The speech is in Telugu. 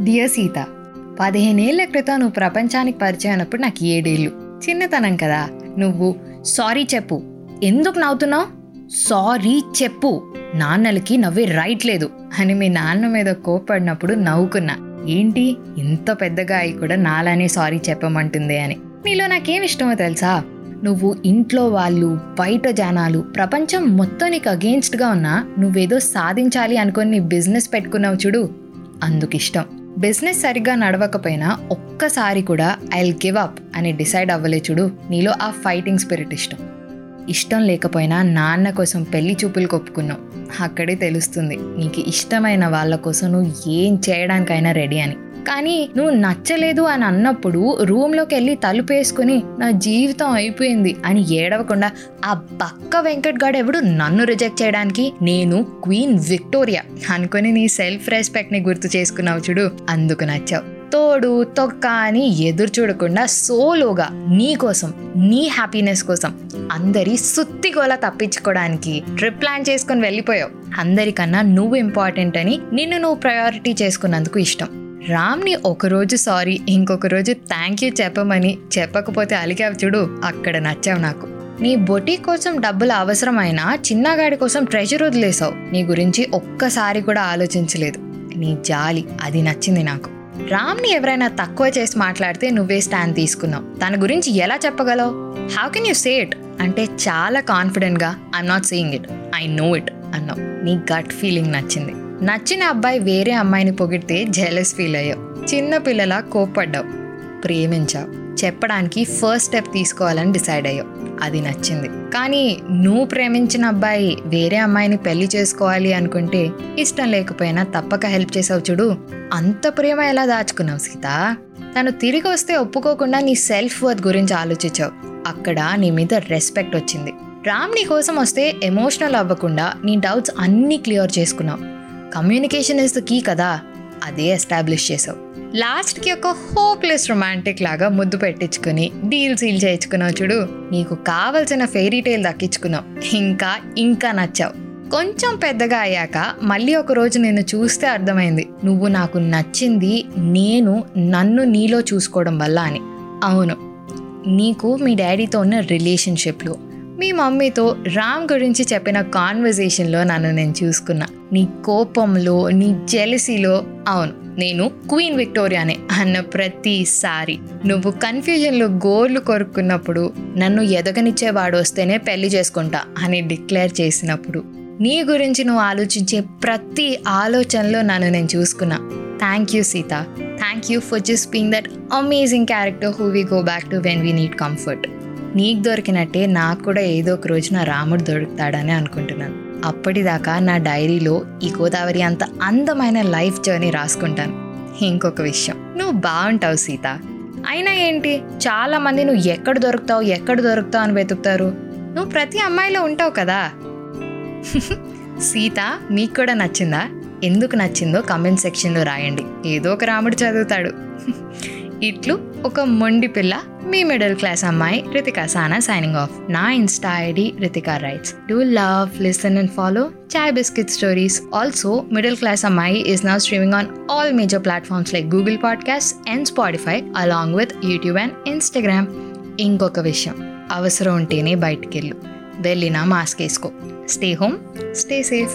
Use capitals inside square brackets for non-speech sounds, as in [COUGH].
డియర్ సీత పదిహేనేళ్ళ క్రితం నువ్వు ప్రపంచానికి పరిచయం అయినప్పుడు నాకు ఏడేళ్ళు. చిన్నతనం కదా. నువ్వు సారీ చెప్పు. ఎందుకు నవ్వుతున్నావు? సారీ చెప్పు. నాన్నలకి నవ్వే రైట్ లేదు అని మీ నాన్న మీద కోపడినప్పుడు నవ్వుకున్నా. ఏంటి? ఇంత పెద్దగా అయి కూడా నాలానే సారీ చెప్పమంటుంది అని. నీలో నాకేం ఇష్టమో తెలుసా? నువ్వు ఇంట్లో వాళ్ళు బయట జనాలు ప్రపంచం మొత్తం నీకు అగేన్స్ట్గా ఉన్నా నువ్వేదో సాధించాలి అనుకొని నీ బిజినెస్ పెట్టుకున్నావు చూడు. అందుకు ఇష్టం బిజినెస్ సరిగ్గా నడవకపోయినా ఒక్కసారి కూడా ఐ గివ్ అప్ అని డిసైడ్ అవ్వలే చూడు. నీలో ఆ ఫైటింగ్ స్పిరిట్ ఇష్టం. ఇష్టం లేకపోయినా నాన్న కోసం పెళ్ళి చూపులు కొప్పుకున్నావు. అక్కడే తెలుస్తుంది. నీకు ఇష్టమైన వాళ్ళ కోసం నువ్వు ఏం చేయడానికైనా రెడీ అని. కానీ నువ్వు నచ్చలేదు అని అన్నప్పుడు రూమ్లోకి వెళ్ళి తలుపేసుకుని నా జీవితం అయిపోయింది అని ఏడవకుండా ఆ బక్క వెంకట్ గాడు ఎవడు నన్ను రిజెక్ట్ చేయడానికి? నేను క్వీన్ విక్టోరియా అనుకుని నీ సెల్ఫ్ రెస్పెక్ట్ని గుర్తు చేసుకున్నావు చూడు అందుకు నచ్చావు. తోడు తొక్క అని ఎదురు చూడకుండా సోలోగా నీ కోసం నీ హ్యాపీనెస్ కోసం అందరి సుత్తిగోల తప్పించుకోవడానికి ట్రిప్ ప్లాన్ చేసుకుని వెళ్ళిపోయావు. అందరికన్నా నువ్వు ఇంపార్టెంట్ అని నిన్ను నువ్వు ప్రయారిటీ చేసుకున్నందుకు ఇష్టం. రామ్ని ఒకరోజు సారీ ఇంకొక రోజు థ్యాంక్ యూ చెప్పమని చెప్పకపోతే అలిగావు చూడు అక్కడ నచ్చావు నాకు. నీ బొటీ కోసం డబ్బులు అవసరమైనా చిన్నగాడి కోసం ట్రెజర్ వదిలేసావు నీ గురించి ఒక్కసారి కూడా ఆలోచించలేదు. నీ జాలి అది నచ్చింది నాకు. రామ్ని ఎవరైనా తక్కువ చేసి మాట్లాడితే నువ్వే స్టాండ్ తీసుకున్నావు. తన గురించి ఎలా చెప్పగలవు? How can you say it అంటే చాలా కాన్ఫిడెంట్గా I'm not saying it I know it అన్నావు. నీ గట్ ఫీలింగ్ నచ్చింది. నచ్చిన అబ్బాయి వేరే అమ్మాయిని పొగిడితే జెలస్ ఫీల్ అయ్యావు చిన్న పిల్లలా కోప్పడ్డావు. ప్రేమించావు. చెప్పడానికి ఫస్ట్ స్టెప్ తీసుకోవాలని డిసైడ్ అయ్యావు అది నచ్చింది. కానీ నువ్వు ప్రేమించిన అబ్బాయి వేరే అమ్మాయిని పెళ్ళి చేసుకోవాలి అనుకుంటే ఇష్టం లేకపోయినా తప్పక హెల్ప్ చేసావు చూడు. అంత ప్రేమ ఎలా దాచుకున్నావు సీత? తను తిరిగి వస్తే ఒప్పుకోకుండా నీ సెల్ఫ్ వర్త్ గురించి ఆలోచించావు. అక్కడ నీ మీద రెస్పెక్ట్ వచ్చింది. రామ్ నీ కోసం వస్తే ఎమోషనల్ అవ్వకుండా నీ డౌట్స్ అన్నీ క్లియర్ చేసుకున్నావు. కమ్యూనికేషన్ ఇస్ ద కీ కదా అదే ఎస్టాబ్లిష్ చేసావు. లాస్ట్కి ఒక హోప్లెస్ రొమాంటిక్ లాగా ముద్దు పెట్టించుకుని డీల్ సీల్ చేయించుకున్నావు చూడు. నీకు కావలసిన ఫెయిరీ టైల్ దక్కించుకున్నావు. ఇంకా ఇంకా నచ్చావు. కొంచెం పెద్దగా అయ్యాక మళ్ళీ ఒక రోజు నేను చూస్తే అర్థమైంది. నువ్వు నాకు నచ్చింది నేను నన్ను నీలో చూసుకోవడం వల్ల అని. అవును. నీకు మీ డాడీతో ఉన్న రిలేషన్షిప్లు మీ మమ్మీతో రామ్ గురించి చెప్పిన కాన్వర్జేషన్లో నన్ను నేను చూసుకున్నా. నీ కోపంలో నీ జెలసీలో అవును నేను క్వీన్ విక్టోరియానే అన్న ప్రతిసారి. నువ్వు కన్ఫ్యూజన్లో గోర్లు కొరుక్కున్నప్పుడు నన్ను ఎదగనిచ్చేవాడు వస్తేనే పెళ్ళి చేసుకుంటా అని డిక్లేర్ చేసినప్పుడు. నీ గురించి నువ్వు ఆలోచించే ప్రతి ఆలోచనలో నన్ను నేను చూసుకున్నా. Thank you Sita thank you for just being that amazing character who we go back to when we need comfort నీకు దొరికినట్టే నాకు కూడా ఏదో ఒక రోజున రాముడు దొరుకుతాడని అనుకుంటున్నాను. అప్పటిదాకా నా డైరీలో ఈ గోదావరి అంత అందమైన లైఫ్ జర్నీ రాసుకుంటాను. ఇంకొక విషయం నువ్వు బాగుంటావు సీత. అయినా ఏంటి? చాలా మంది నువ్వు ఎక్కడ దొరుకుతావు ఎక్కడ దొరుకుతావు అని వెతుకుతారు. నువ్వు ప్రతి అమ్మాయిలో ఉంటావు కదా. [LAUGHS] సీత మీకు కూడా నచ్చిందా? ఎందుకు నచ్చిందో కమెంట్ సెక్షన్లో రాయండి. ఏదో ఒక రాముడు చదువుతాడు. [LAUGHS] ఇట్లు ఒక మొండి పిల్ల మీ మిడిల్ క్లాస్ అమ్మాయి రితికా సానా సైనింగ్ ఆఫ్ నా insta ID Ritika writes do love listen and follow chai biscuit stories also middle class అమ్మాయి is now streaming on all major platforms like Google podcast and Spotify along with YouTube and Instagram ఇంకొక విషయం అవసరం ఉంటేనే బయటికి వెళ్ళు వెళ్ళినా మాస్క్ వేసుకో. Stay home stay safe